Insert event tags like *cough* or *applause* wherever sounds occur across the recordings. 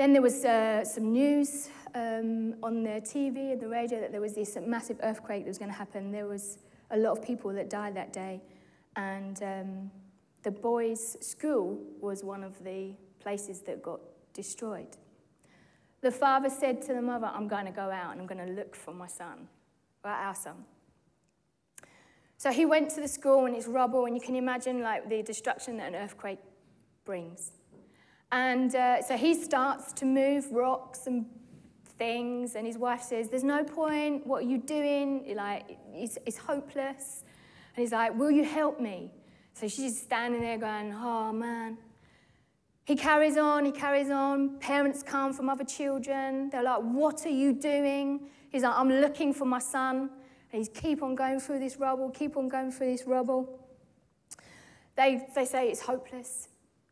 Then there was uh, some news um, on the TV and the radio that there was this massive earthquake that was going to happen. There was a lot of people that died that day, and um, the boys' school was one of the places that got destroyed. The father said to the mother, I'm going to go out and I'm going to look for my son, our son. So he went to the school and it's rubble, and you can imagine like the destruction that an earthquake brings. And uh, so he starts to move rocks and things, and his wife says, There's no point, what are you doing? Like, it's, it's hopeless. And he's like, Will you help me? So she's standing there going, Oh man. He carries on, he carries on. Parents come from other children. They're like, What are you doing? He's like, I'm looking for my son. And he's keep on going through this rubble, keep on going through this rubble. They, they say it's hopeless.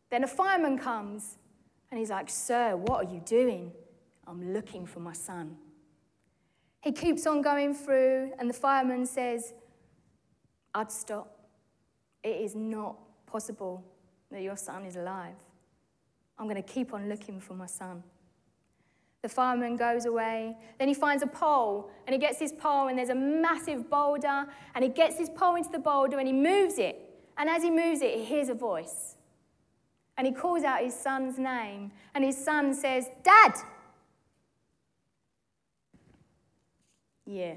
Then a fireman comes and he's like, Sir, what are you doing? I'm looking for my son. He keeps on going through, and the fireman says, I'd stop. It is not possible that your son is alive. I'm going to keep on looking for my son. The fireman goes away. Then he finds a pole and he gets his pole, and there's a massive boulder. And he gets his pole into the boulder and he moves it. And as he moves it, he hears a voice. And he calls out his son's name. And his son says, Dad! Yeah.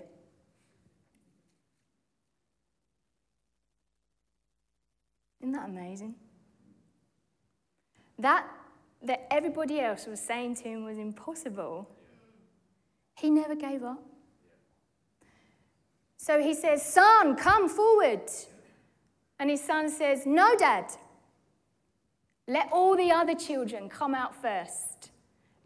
Isn't that amazing? That that everybody else was saying to him was impossible, he never gave up. So he says, Son, come forward. And his son says, No, Dad. Let all the other children come out first.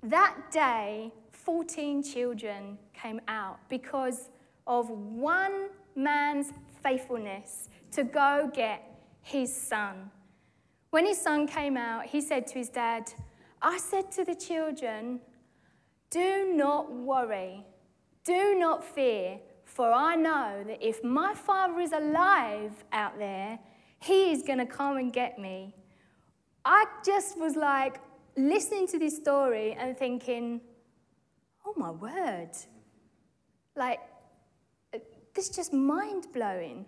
That day, 14 children came out because of one man's faithfulness to go get his son. When his son came out, he said to his dad, I said to the children, Do not worry, do not fear, for I know that if my father is alive out there, he is going to come and get me. I just was like listening to this story and thinking, oh my word. Like, this is just mind blowing.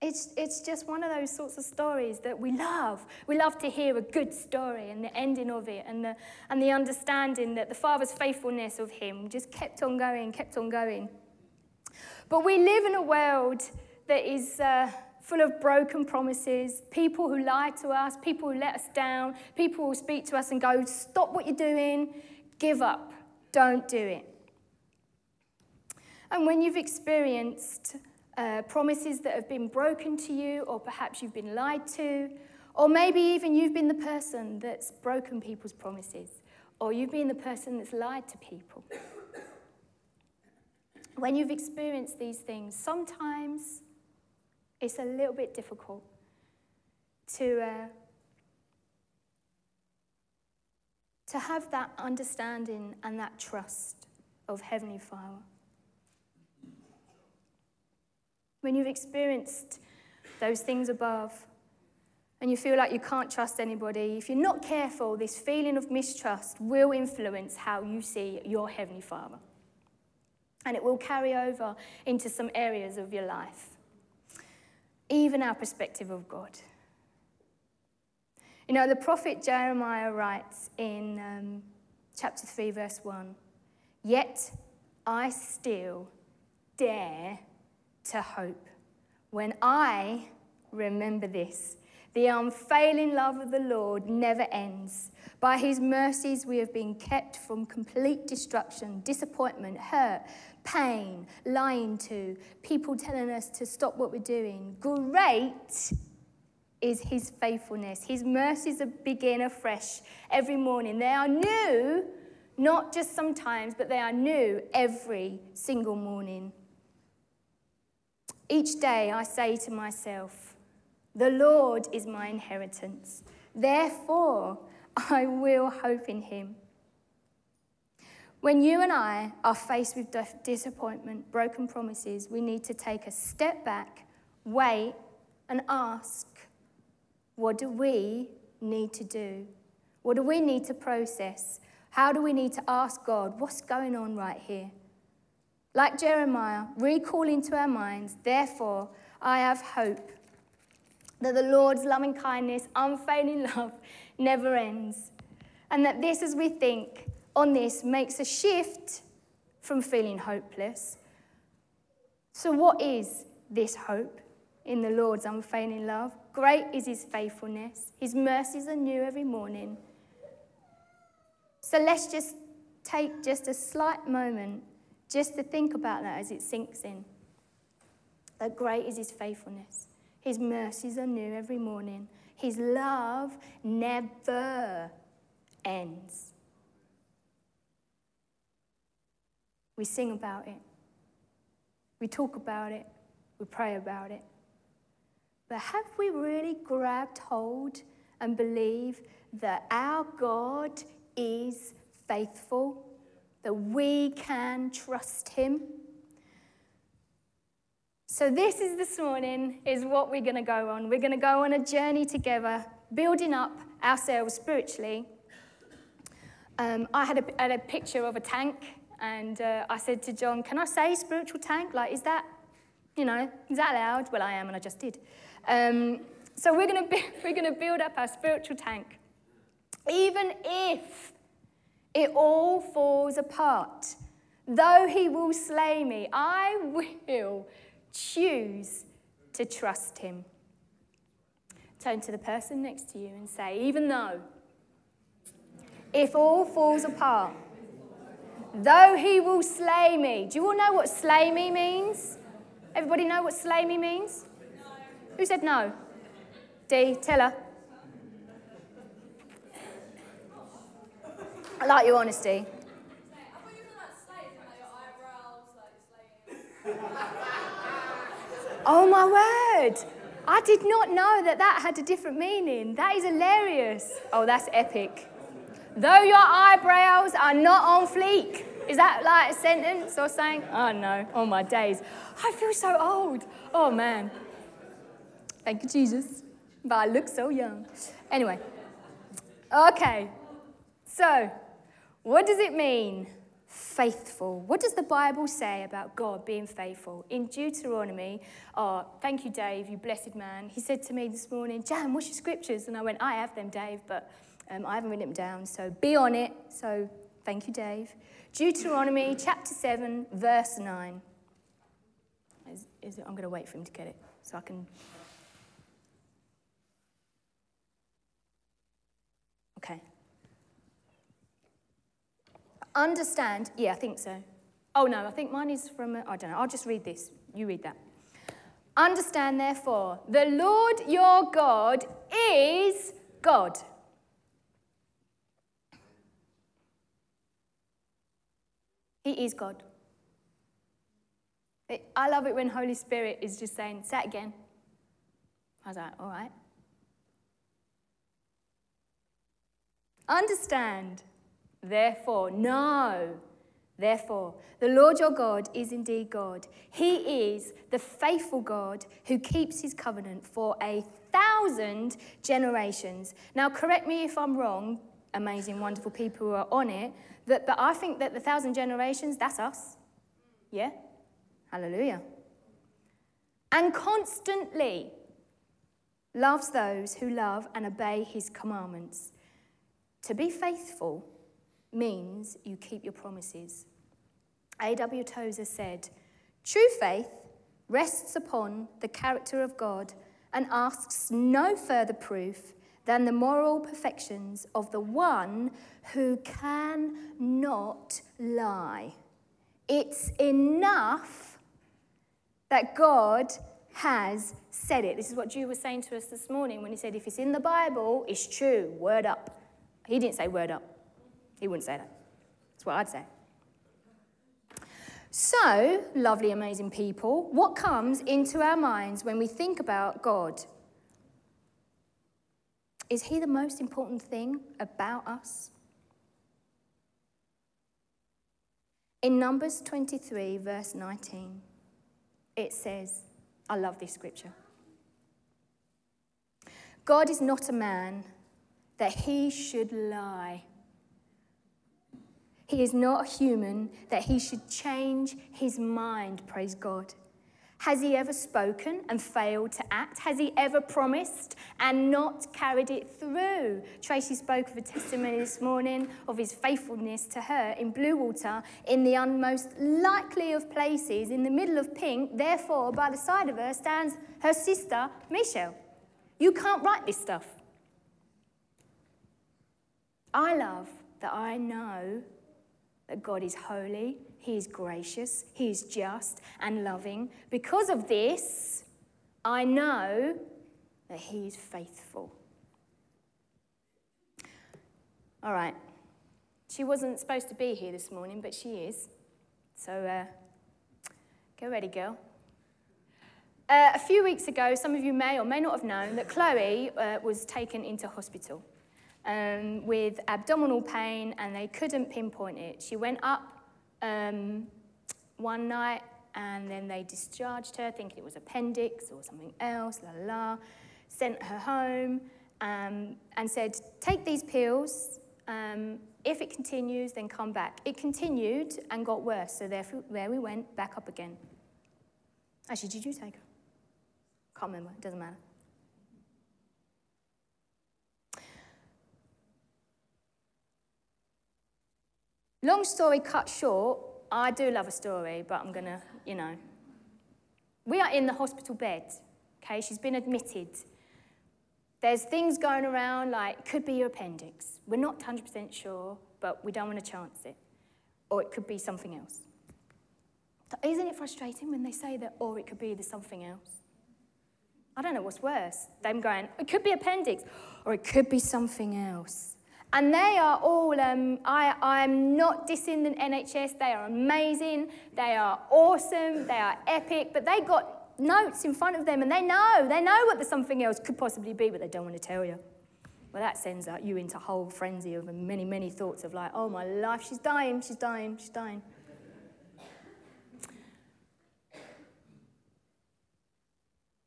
It's, it's just one of those sorts of stories that we love. We love to hear a good story and the ending of it and the, and the understanding that the Father's faithfulness of Him just kept on going, kept on going. But we live in a world that is uh, full of broken promises, people who lie to us, people who let us down, people who speak to us and go, Stop what you're doing, give up, don't do it. And when you've experienced uh, promises that have been broken to you, or perhaps you've been lied to, or maybe even you've been the person that's broken people's promises, or you've been the person that's lied to people. When you've experienced these things, sometimes it's a little bit difficult to, uh, to have that understanding and that trust of Heavenly Father when you've experienced those things above and you feel like you can't trust anybody, if you're not careful, this feeling of mistrust will influence how you see your Heavenly Father. And it will carry over into some areas of your life, even our perspective of God. You know, the prophet Jeremiah writes in um, chapter 3, verse 1 Yet I still dare to hope. When I remember this, the unfailing love of the Lord never ends. By his mercies, we have been kept from complete destruction, disappointment, hurt, pain, lying to, people telling us to stop what we're doing. Great is his faithfulness. His mercies begin afresh every morning. They are new, not just sometimes, but they are new every single morning. Each day I say to myself, The Lord is my inheritance. Therefore, I will hope in him. When you and I are faced with disappointment, broken promises, we need to take a step back, wait, and ask, What do we need to do? What do we need to process? How do we need to ask God, what's going on right here? Like Jeremiah, recalling to our minds, therefore, I have hope that the Lord's loving kindness, unfailing love, never ends. And that this, as we think on this, makes a shift from feeling hopeless. So, what is this hope in the Lord's unfailing love? Great is his faithfulness, his mercies are new every morning. So, let's just take just a slight moment just to think about that as it sinks in. That great is his faithfulness. His mercies are new every morning. His love never ends. We sing about it. We talk about it. We pray about it. But have we really grabbed hold and believe that our God is faithful? That we can trust him? So, this is this morning, is what we're going to go on. We're going to go on a journey together, building up ourselves spiritually. Um, I had a, had a, picture of a tank, and uh, I said to John, Can I say spiritual tank? Like, is that, you know, is that allowed? Well, I am, and I just did. Um, so, we're going *laughs* we're going to build up our spiritual tank. Even if it all falls apart, though he will slay me, I will choose to trust Him. Turn to the person next to you and say, even though, if all falls apart, though He will slay me. Do you all know what slay me means? Everybody know what slay me means? No. Who said no? D, tell her. I like your honesty. Oh my word! I did not know that that had a different meaning. That is hilarious. Oh, that's epic. Though your eyebrows are not on fleek. Is that like a sentence or saying? Oh no, oh my days. I feel so old. Oh man. Thank you, Jesus. But I look so young. Anyway, okay. So, what does it mean faithful. What does the Bible say about God being faithful? In Deuteronomy, oh, thank you, Dave, you blessed man. He said to me this morning, Jan, what's your scriptures? And I went, I have them, Dave, but um, I haven't written them down, so be on it. So thank you, Dave. Deuteronomy chapter 7, verse 9. Is, is it, I'm going to wait for him to get it so I can. Okay. Understand, yeah, I think so. Oh no, I think mine is from, I don't know, I'll just read this. You read that. Understand, therefore, the Lord your God is God. He is God. I love it when Holy Spirit is just saying, say it again. I was like, all right. Understand Therefore, no. Therefore, the Lord your God is indeed God. He is the faithful God who keeps his covenant for a thousand generations. Now, correct me if I'm wrong, amazing, wonderful people who are on it, that, but I think that the thousand generations, that's us. Yeah? Hallelujah. And constantly loves those who love and obey his commandments. To be faithful means you keep your promises. A.W. Tozer said, True faith rests upon the character of God and asks no further proof than the moral perfections of the one who cannot lie. It's enough that God has said it. This is what Drew was saying to us this morning when he said, if it's in the Bible, it's true, word up. He didn't say word up. He wouldn't say that. That's what I'd say. So, lovely, amazing people, what comes into our minds when we think about God? Is He the most important thing about us? In Numbers 23, verse 19, it says, I love this scripture. God is not a man that he should lie. He is not human that he should change his mind, praise God. Has he ever spoken and failed to act? Has he ever promised and not carried it through? Tracy spoke of a testimony this morning of his faithfulness to her in Bluewater, in the unmost likely of places, in the middle of pink. Therefore, by the side of her stands her sister, Michelle. You can't write this stuff. I love that I know that God is holy, He is gracious, He is just and loving. Because of this, I know that He is faithful. All right. She wasn't supposed to be here this morning, but she is. So uh, get ready, girl. Uh, a few weeks ago, some of you may or may not have known that Chloe uh, was taken into hospital um, with abdominal pain and they couldn't pinpoint it. She went up um, one night and then they discharged her thinking it was appendix or something else, la la sent her home um, and said, take these pills. Um, if it continues, then come back. It continued and got worse, so there we went, back up again. Actually, did you take her? Can't remember, it doesn't matter. Long story cut short, I do love a story, but I'm going to, you know. We are in the hospital bed, okay? She's been admitted. There's things going around like, could be your appendix. We're not 100% sure, but we don't want to chance it. Or it could be something else. Isn't it frustrating when they say that, or it could be the something else? I don't know what's worse. Them going, it could be appendix, or it could be something else. And they are all, um, I, I'm not dissing the NHS, they are amazing, they are awesome, they are epic, but they got notes in front of them and they know, they know what the something else could possibly be, but they don't want to tell you. Well, that sends you into a whole frenzy of many, many thoughts of like, oh my life, she's dying, she's dying, she's dying.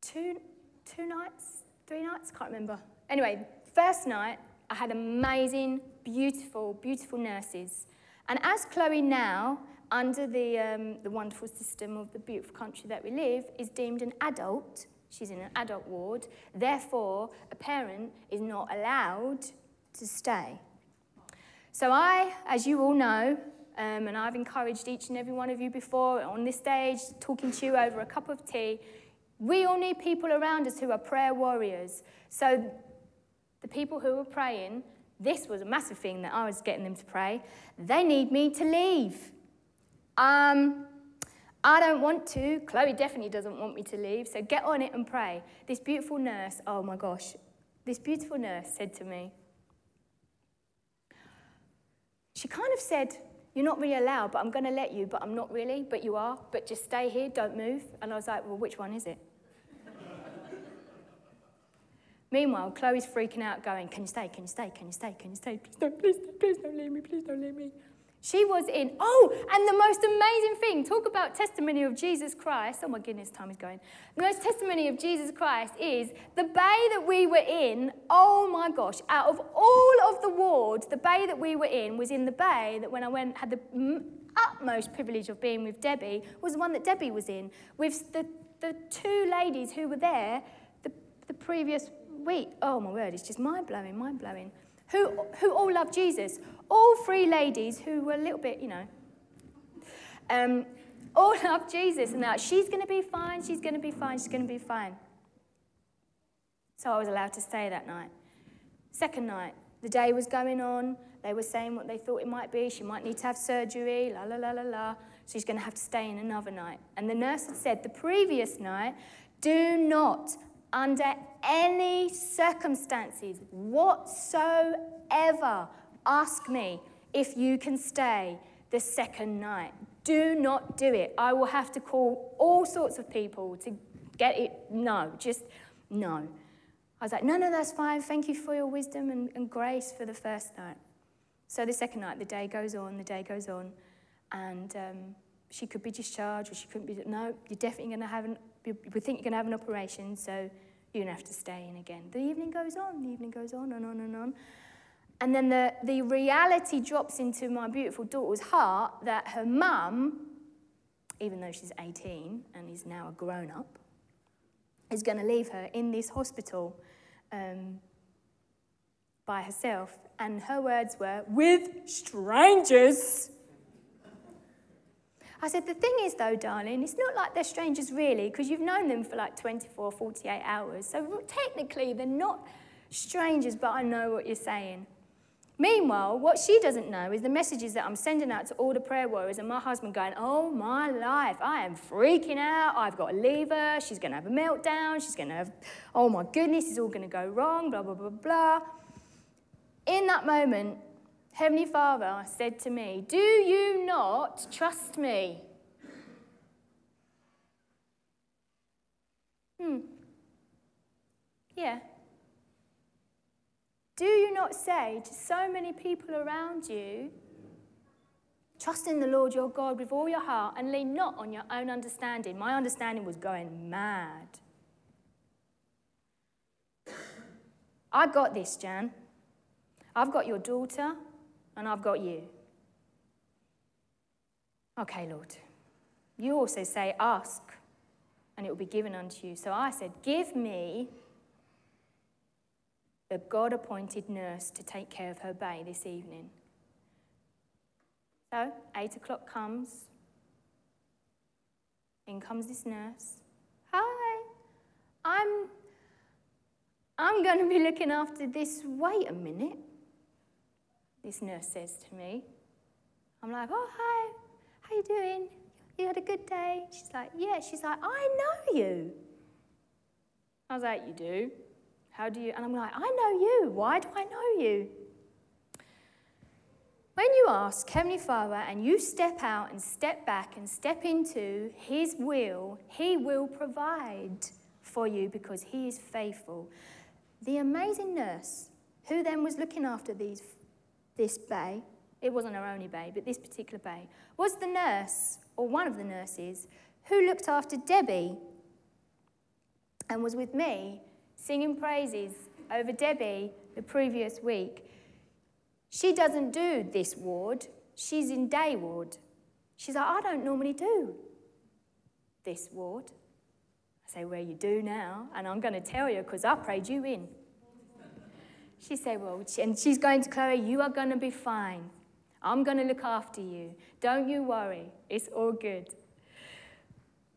Two, two nights, three nights, can't remember. Anyway, first night, I had amazing, beautiful, beautiful nurses. And as Chloe now, under the, um, the wonderful system of the beautiful country that we live, is deemed an adult, she's in an adult ward, therefore, a parent is not allowed to stay. So I, as you all know, um, and I've encouraged each and every one of you before on this stage, talking to you over a cup of tea, we all need people around us who are prayer warriors. So the people who were praying, this was a massive thing that I was getting them to pray. They need me to leave. Um, I don't want to. Chloe definitely doesn't want me to leave. So get on it and pray. This beautiful nurse, oh my gosh, this beautiful nurse said to me, she kind of said, You're not really allowed, but I'm going to let you, but I'm not really, but you are, but just stay here, don't move. And I was like, Well, which one is it? Meanwhile, Chloe's freaking out, going, Can you stay? Can you stay? Can you stay? Can you stay? Please don't, please, please don't leave me. Please don't leave me. She was in, oh, and the most amazing thing, talk about testimony of Jesus Christ. Oh my goodness, time is going. The most testimony of Jesus Christ is the bay that we were in, oh my gosh, out of all of the wards, the bay that we were in was in the bay that when I went, had the utmost privilege of being with Debbie, was the one that Debbie was in, with the, the two ladies who were there the, the previous week. Oh my word, it's just mind blowing, mind blowing. Who, who all love Jesus. All three ladies who were a little bit, you know, um, all *laughs* love Jesus and that she's going to be fine, she's going to be fine, she's going to be fine. So I was allowed to stay that night. Second night, the day was going on. They were saying what they thought it might be. She might need to have surgery, la la la la la. She's going to have to stay in another night. And the nurse had said the previous night, do not under any circumstances whatsoever, ask me if you can stay the second night. Do not do it. I will have to call all sorts of people to get it. No, just no. I was like, no, no, that's fine. Thank you for your wisdom and, and grace for the first night. So the second night, the day goes on, the day goes on, and um, she could be discharged or she couldn't be. No, you're definitely going to have an we think you're going to have an operation, so you're going to have to stay in again. The evening goes on, the evening goes on and on and on. And then the, the reality drops into my beautiful daughter's heart that her mum, even though she's 18 and is now a grown up, is going to leave her in this hospital um, by herself. And her words were, with strangers. I said, the thing is, though, darling, it's not like they're strangers really, because you've known them for like 24, 48 hours. So technically, they're not strangers, but I know what you're saying. Meanwhile, what she doesn't know is the messages that I'm sending out to all the prayer warriors and my husband going, Oh my life, I am freaking out. I've got to leave her. She's going to have a meltdown. She's going to have, oh my goodness, it's all going to go wrong, blah, blah, blah, blah. In that moment, Heavenly Father said to me, Do you not trust me? Hmm. Yeah. Do you not say to so many people around you, Trust in the Lord your God with all your heart and lean not on your own understanding? My understanding was going mad. I got this, Jan. I've got your daughter and I've got you. Okay, Lord. You also say, Ask, and it will be given unto you. So I said, Give me the God appointed nurse to take care of her bay this evening. So, eight o'clock comes. In comes this nurse. Hi, I'm, I'm going to be looking after this. Wait a minute. This nurse says to me. I'm like, oh, hi, how you doing? You had a good day? She's like, yeah. She's like, I know you. I was like, you do? How do you? And I'm like, I know you. Why do I know you? When you ask Heavenly Father and you step out and step back and step into His will, He will provide for you because He is faithful. The amazing nurse who then was looking after these, this bay, it wasn't our only bay, but this particular bay, was the nurse, or one of the nurses, who looked after Debbie and was with me singing praises over Debbie the previous week. She doesn't do this ward, she's in day ward. She's like, I don't normally do this ward. I say, Well, you do now, and I'm going to tell you because I prayed you in. She said, Well, and she's going to Chloe, you are going to be fine. I'm going to look after you. Don't you worry. It's all good.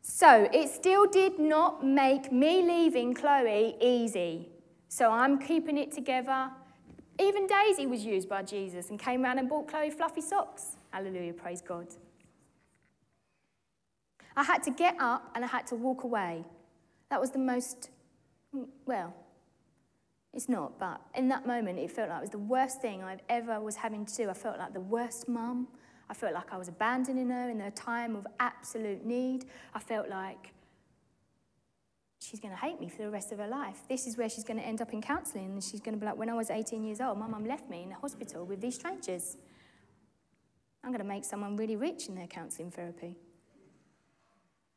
So it still did not make me leaving Chloe easy. So I'm keeping it together. Even Daisy was used by Jesus and came round and bought Chloe fluffy socks. Hallelujah, praise God. I had to get up and I had to walk away. That was the most, well, it's not, but in that moment it felt like it was the worst thing I've ever was having to do. I felt like the worst mum. I felt like I was abandoning her in a time of absolute need. I felt like she's going to hate me for the rest of her life. This is where she's going to end up in counselling, and she's going to be like, when I was 18 years old, my mum left me in the hospital with these strangers. I'm going to make someone really rich in their counselling therapy.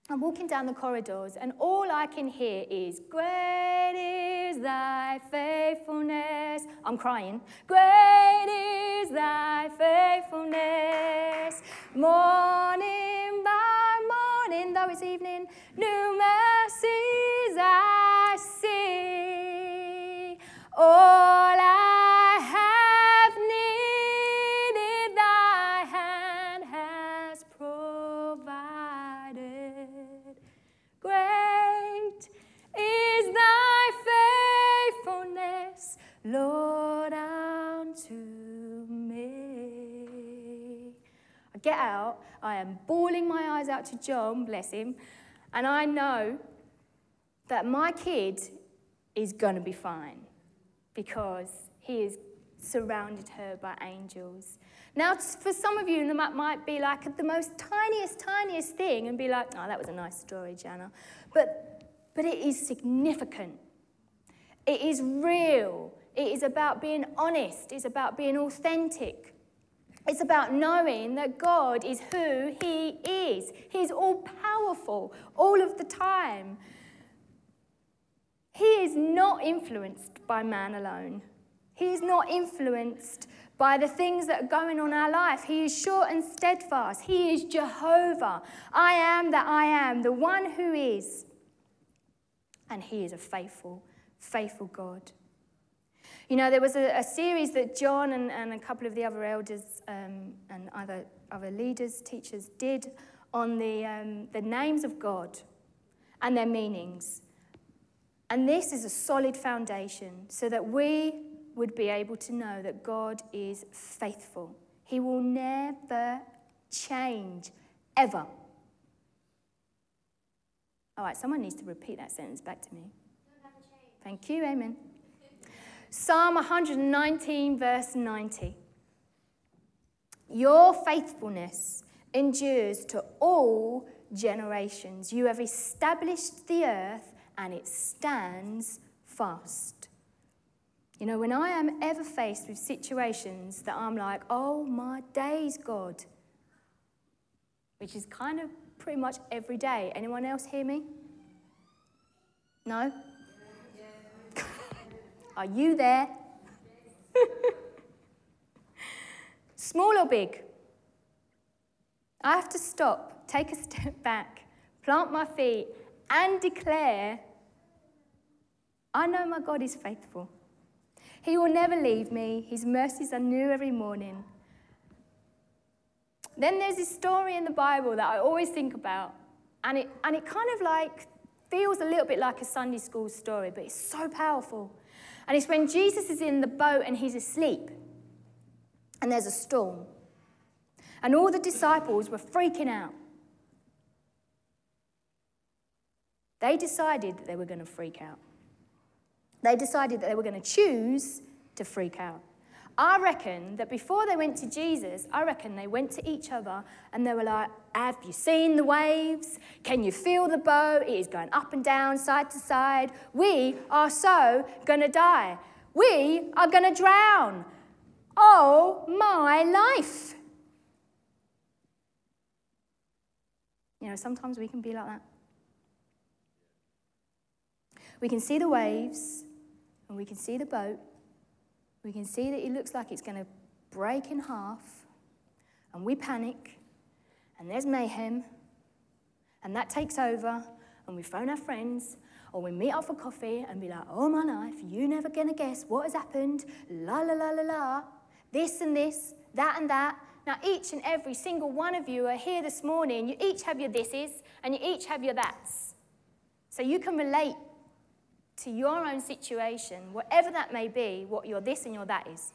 I'm walking down the corridors, and all I can hear is, Great is thy faithfulness. I'm crying. Great is thy faithfulness. Morning by morning, though it's evening, new mercies out to John, bless him, and I know that my kid is going to be fine because he has surrounded her by angels. Now, for some of you, that might be like the most tiniest, tiniest thing and be like, oh, that was a nice story, Jana. But, but it is significant. It is real. It is about being honest, it's about being authentic. It's about knowing that God is who He is. He's all powerful all of the time. He is not influenced by man alone. He is not influenced by the things that are going on in our life. He is sure and steadfast. He is Jehovah. I am that I am, the one who is. And He is a faithful, faithful God. You know, there was a, a series that John and, and, a couple of the other elders um, and other, other leaders, teachers did on the, um, the names of God and their meanings. And this is a solid foundation so that we would be able to know that God is faithful. He will never change, ever. All right, someone needs to repeat that sentence back to me. Thank you, amen. Psalm 119, verse 90. Your faithfulness endures to all generations. You have established the earth and it stands fast. You know, when I am ever faced with situations that I'm like, oh my days, God, which is kind of pretty much every day. Anyone else hear me? No? Are you there? *laughs* Small or big? I have to stop, take a step *laughs* back, plant my feet, and declare I know my God is faithful. He will never leave me, His mercies are new every morning. Then there's this story in the Bible that I always think about, and it, and it kind of like feels a little bit like a Sunday school story, but it's so powerful. And it's when Jesus is in the boat and he's asleep, and there's a storm. And all the disciples were freaking out. They decided that they were going to freak out. They decided that they were going to choose to freak out. I reckon that before they went to Jesus, I reckon they went to each other and they were like, Have you seen the waves? Can you feel the boat? It is going up and down, side to side. We are so going to die. We are going to drown. Oh my life. You know, sometimes we can be like that. We can see the waves and we can see the boat we can see that it looks like it's going to break in half, and we panic, and there's mayhem, and that takes over, and we phone our friends, or we meet up for coffee and be like, oh my life, you never gonna guess what has happened, la la la la la, this and this, that and that. Now, each and every single one of you are here this morning. You each have your thises and you each have your that's. So you can relate to your own situation, whatever that may be, what your this and your that is.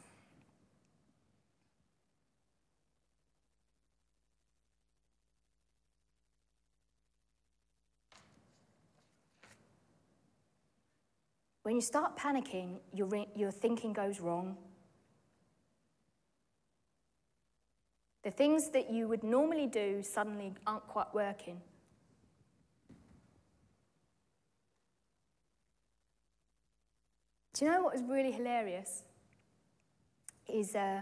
When you start panicking, your, your thinking goes wrong. The things that you would normally do suddenly aren't quite working. Do you know what was really hilarious? Is uh,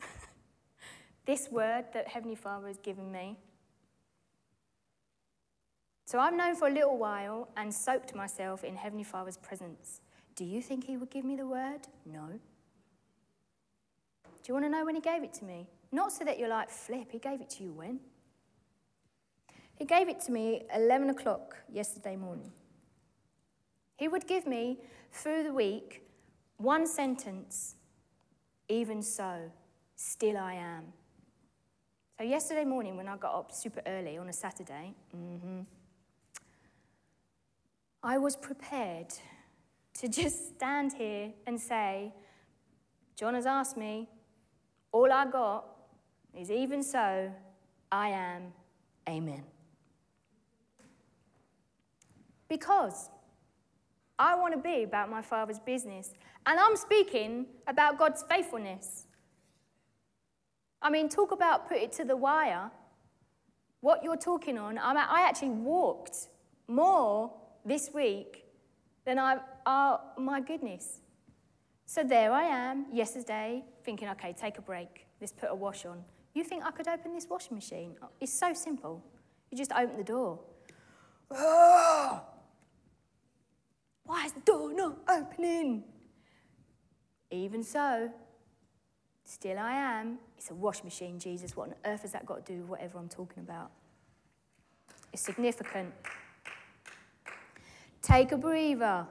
*laughs* this word that Heavenly Father has given me. So I've known for a little while and soaked myself in Heavenly Father's presence. Do you think He would give me the word? No. Do you want to know when He gave it to me? Not so that you're like, flip, He gave it to you when? He gave it to me 11 o'clock yesterday morning. He would give me through the week one sentence, even so, still I am. So, yesterday morning, when I got up super early on a Saturday, mm-hmm, I was prepared to *laughs* just stand here and say, John has asked me, all I got is even so, I am, amen. Because I want to be about my Father's business. And I'm speaking about God's faithfulness. I mean, talk about put it to the wire. What you're talking on, I actually walked more this week than I, oh my goodness. So there I am yesterday thinking, okay, take a break. Let's put a wash on. You think I could open this washing machine? It's so simple. You just open the door. *gasps* *gasps* Why is the door not opening? Even so, still I am. It's a wash machine, Jesus. What on earth has that got to do with whatever I'm talking about? It's significant. Take a breather.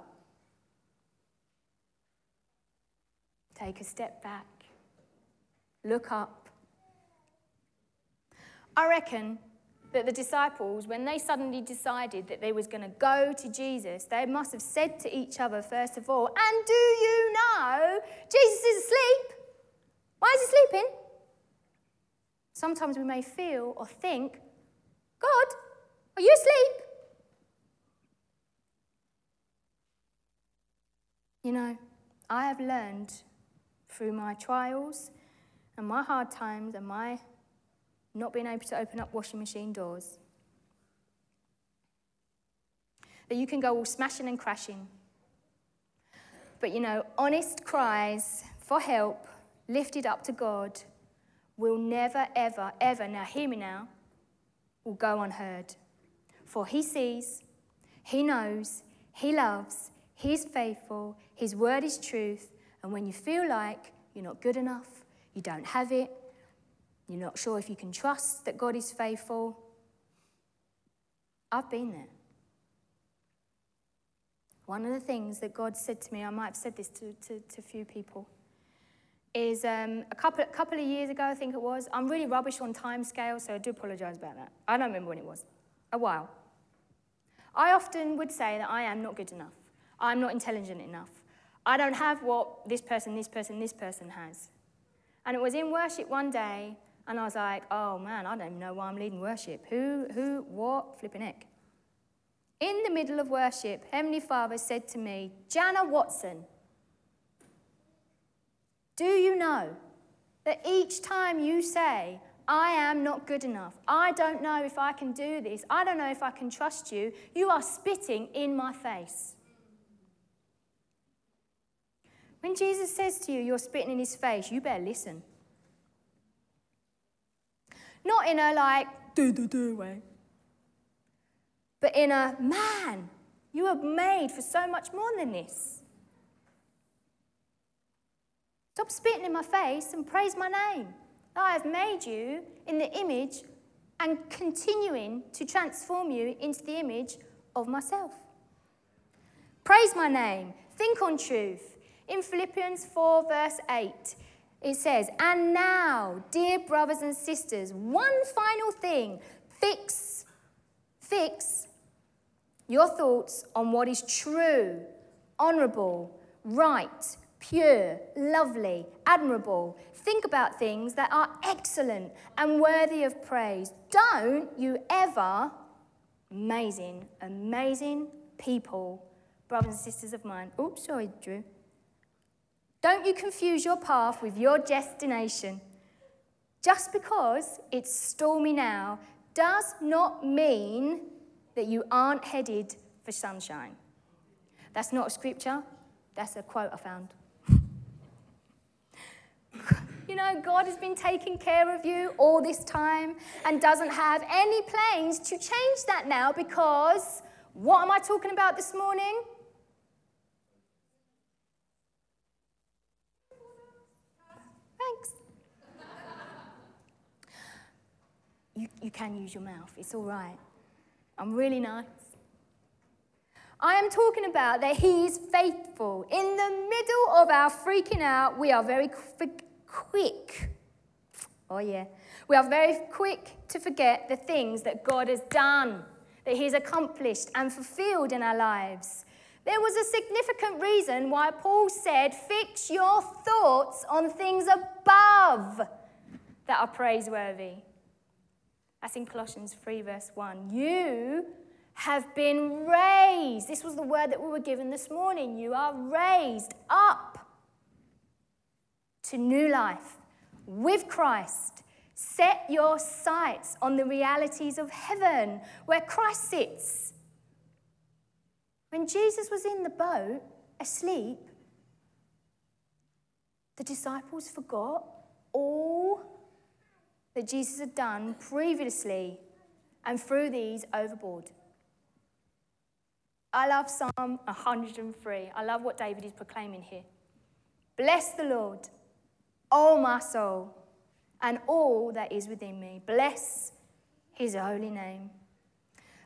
Take a step back. Look up. I reckon that the disciples, when they suddenly decided that they was going to go to Jesus, they must have said to each other, first of all, and do you know Jesus is asleep? Why is he sleeping? Sometimes we may feel or think, God, are you asleep? You know, I have learned through my trials and my hard times and my not being able to open up washing machine doors that you can go all smashing and crashing. But you know, honest cries for help lifted up to God will never, ever, ever, now hear me now, will go unheard. For He sees, He knows, He loves, He's faithful, His word is truth, and when you feel like you're not good enough, you don't have it, you're not sure if you can trust that God is faithful, I've been there. One of the things that God said to me, I might have said this to, to, to a few people, is um, a couple, couple of years ago, I think it was. I'm really rubbish on time scale, so I do apologize about that. I don't remember when it was. A while. I often would say that I am not good enough. I'm not intelligent enough. I don't have what this person, this person, this person has. And it was in worship one day, and I was like, oh man, I don't even know why I'm leading worship. Who, who, what, flipping heck. In the middle of worship, Heavenly Father said to me, Jana Watson, do you know that each time you say, I am not good enough, I don't know if I can do this, I don't know if I can trust you, you are spitting in my face. When Jesus says to you, you're spitting in his face, you better listen. Not in a like, do, do, do way, but in a man, you are made for so much more than this. Stop spitting in my face and praise my name. I have made you in the image and continuing to transform you into the image of myself. Praise my name. Think on truth. In Philippians 4, verse 8, it says, And now, dear brothers and sisters, one final thing fix, fix your thoughts on what is true, honorable, right, pure, lovely, admirable. Think about things that are excellent and worthy of praise. Don't you ever, amazing, amazing people, brothers and sisters of mine. Oops, sorry, Drew. Don't you confuse your path with your destination. Just because it's stormy now does not mean that you aren't headed for sunshine. That's not a scripture, that's a quote I found. *laughs* you know, God has been taking care of you all this time and doesn't have any plans to change that now because what am I talking about this morning? You, you can use your mouth, it's all right. I'm really nice. I am talking about that He is faithful. In the middle of our freaking out, we are very quick. Oh, yeah. We are very quick to forget the things that God has done, that He has accomplished and fulfilled in our lives. There was a significant reason why Paul said, Fix your thoughts on things above that are praiseworthy. That's in Colossians 3, verse 1. You have been raised. This was the word that we were given this morning. You are raised up to new life with Christ. Set your sights on the realities of heaven where Christ sits. When Jesus was in the boat, asleep, the disciples forgot all that Jesus had done previously and threw these overboard. I love Psalm 103. I love what David is proclaiming here. Bless the Lord, O my soul, and all that is within me. Bless his holy name.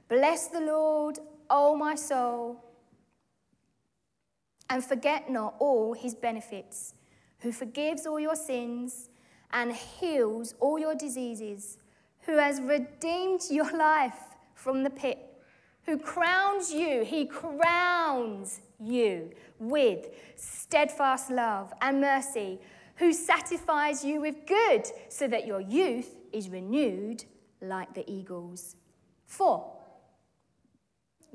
Bless the Lord, O my soul, and forget not all his benefits, who forgives all your sins and heals all your diseases, who has redeemed your *laughs* life from the pit, who crowns you, he crowns you with steadfast love and mercy, who satisfies you with good, so that your youth is renewed like the eagles. Four,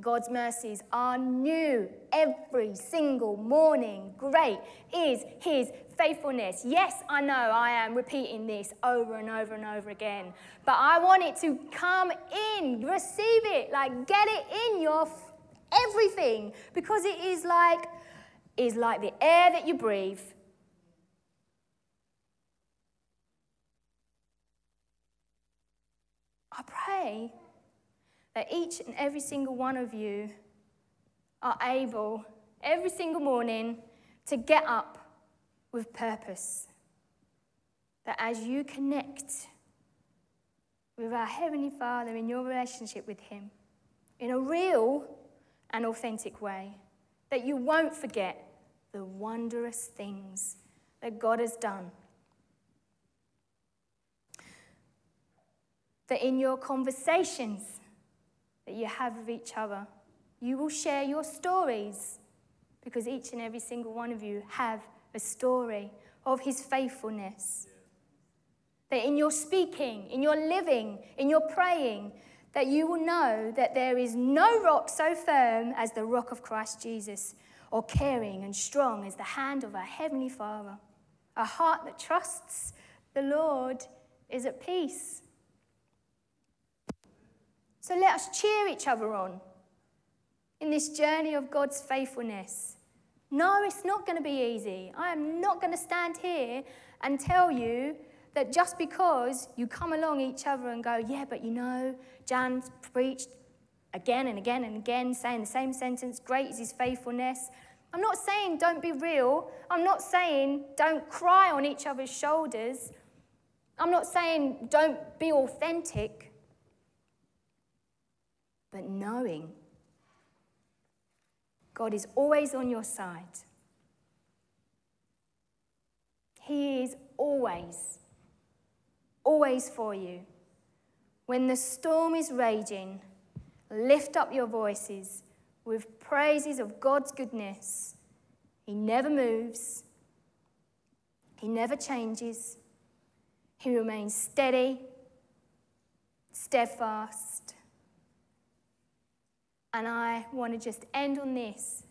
God's mercies are new every single morning. Great is his faithfulness. Yes, I know I am repeating this over and over and over again, but I want it to come in, receive it, like get it in your f- everything because it is like is like the air that you breathe. I pray that each and every single one of you are able every single morning to get up with purpose. That as you connect with our Heavenly Father in your relationship with Him in a real and authentic way, that you won't forget the wondrous things that God has done. That in your conversations you have with each other, you will share your stories because each and every single one of you have a story of his faithfulness. That in your speaking, in your living, in your praying, that you will know that there is no rock so firm as the rock of Christ Jesus, or caring and strong as the hand of our Heavenly Father. A heart that trusts the Lord is at peace. So let us cheer each other on in this journey of God's faithfulness. No, it's not going to be easy. I am not going to stand here and tell you that just because you come along each other and go, yeah, but you know, Jan's preached again and again and again, saying the same sentence, great is his faithfulness. I'm not saying don't be real. I'm not saying don't cry on each other's shoulders. I'm not saying don't be authentic. But knowing God is always on your side. He is always, always for you. When the storm is raging, lift up your voices with praises of God's goodness. He never moves, He never changes, He remains steady, steadfast, and I want to just end on this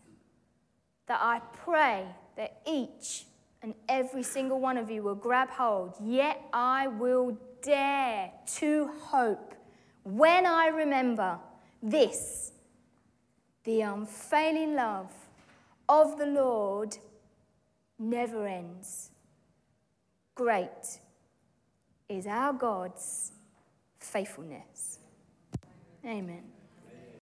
that I pray that each and every single one of you will grab hold, yet I will dare to hope when I remember this the unfailing love of the Lord never ends. Great is our God's faithfulness. Amen.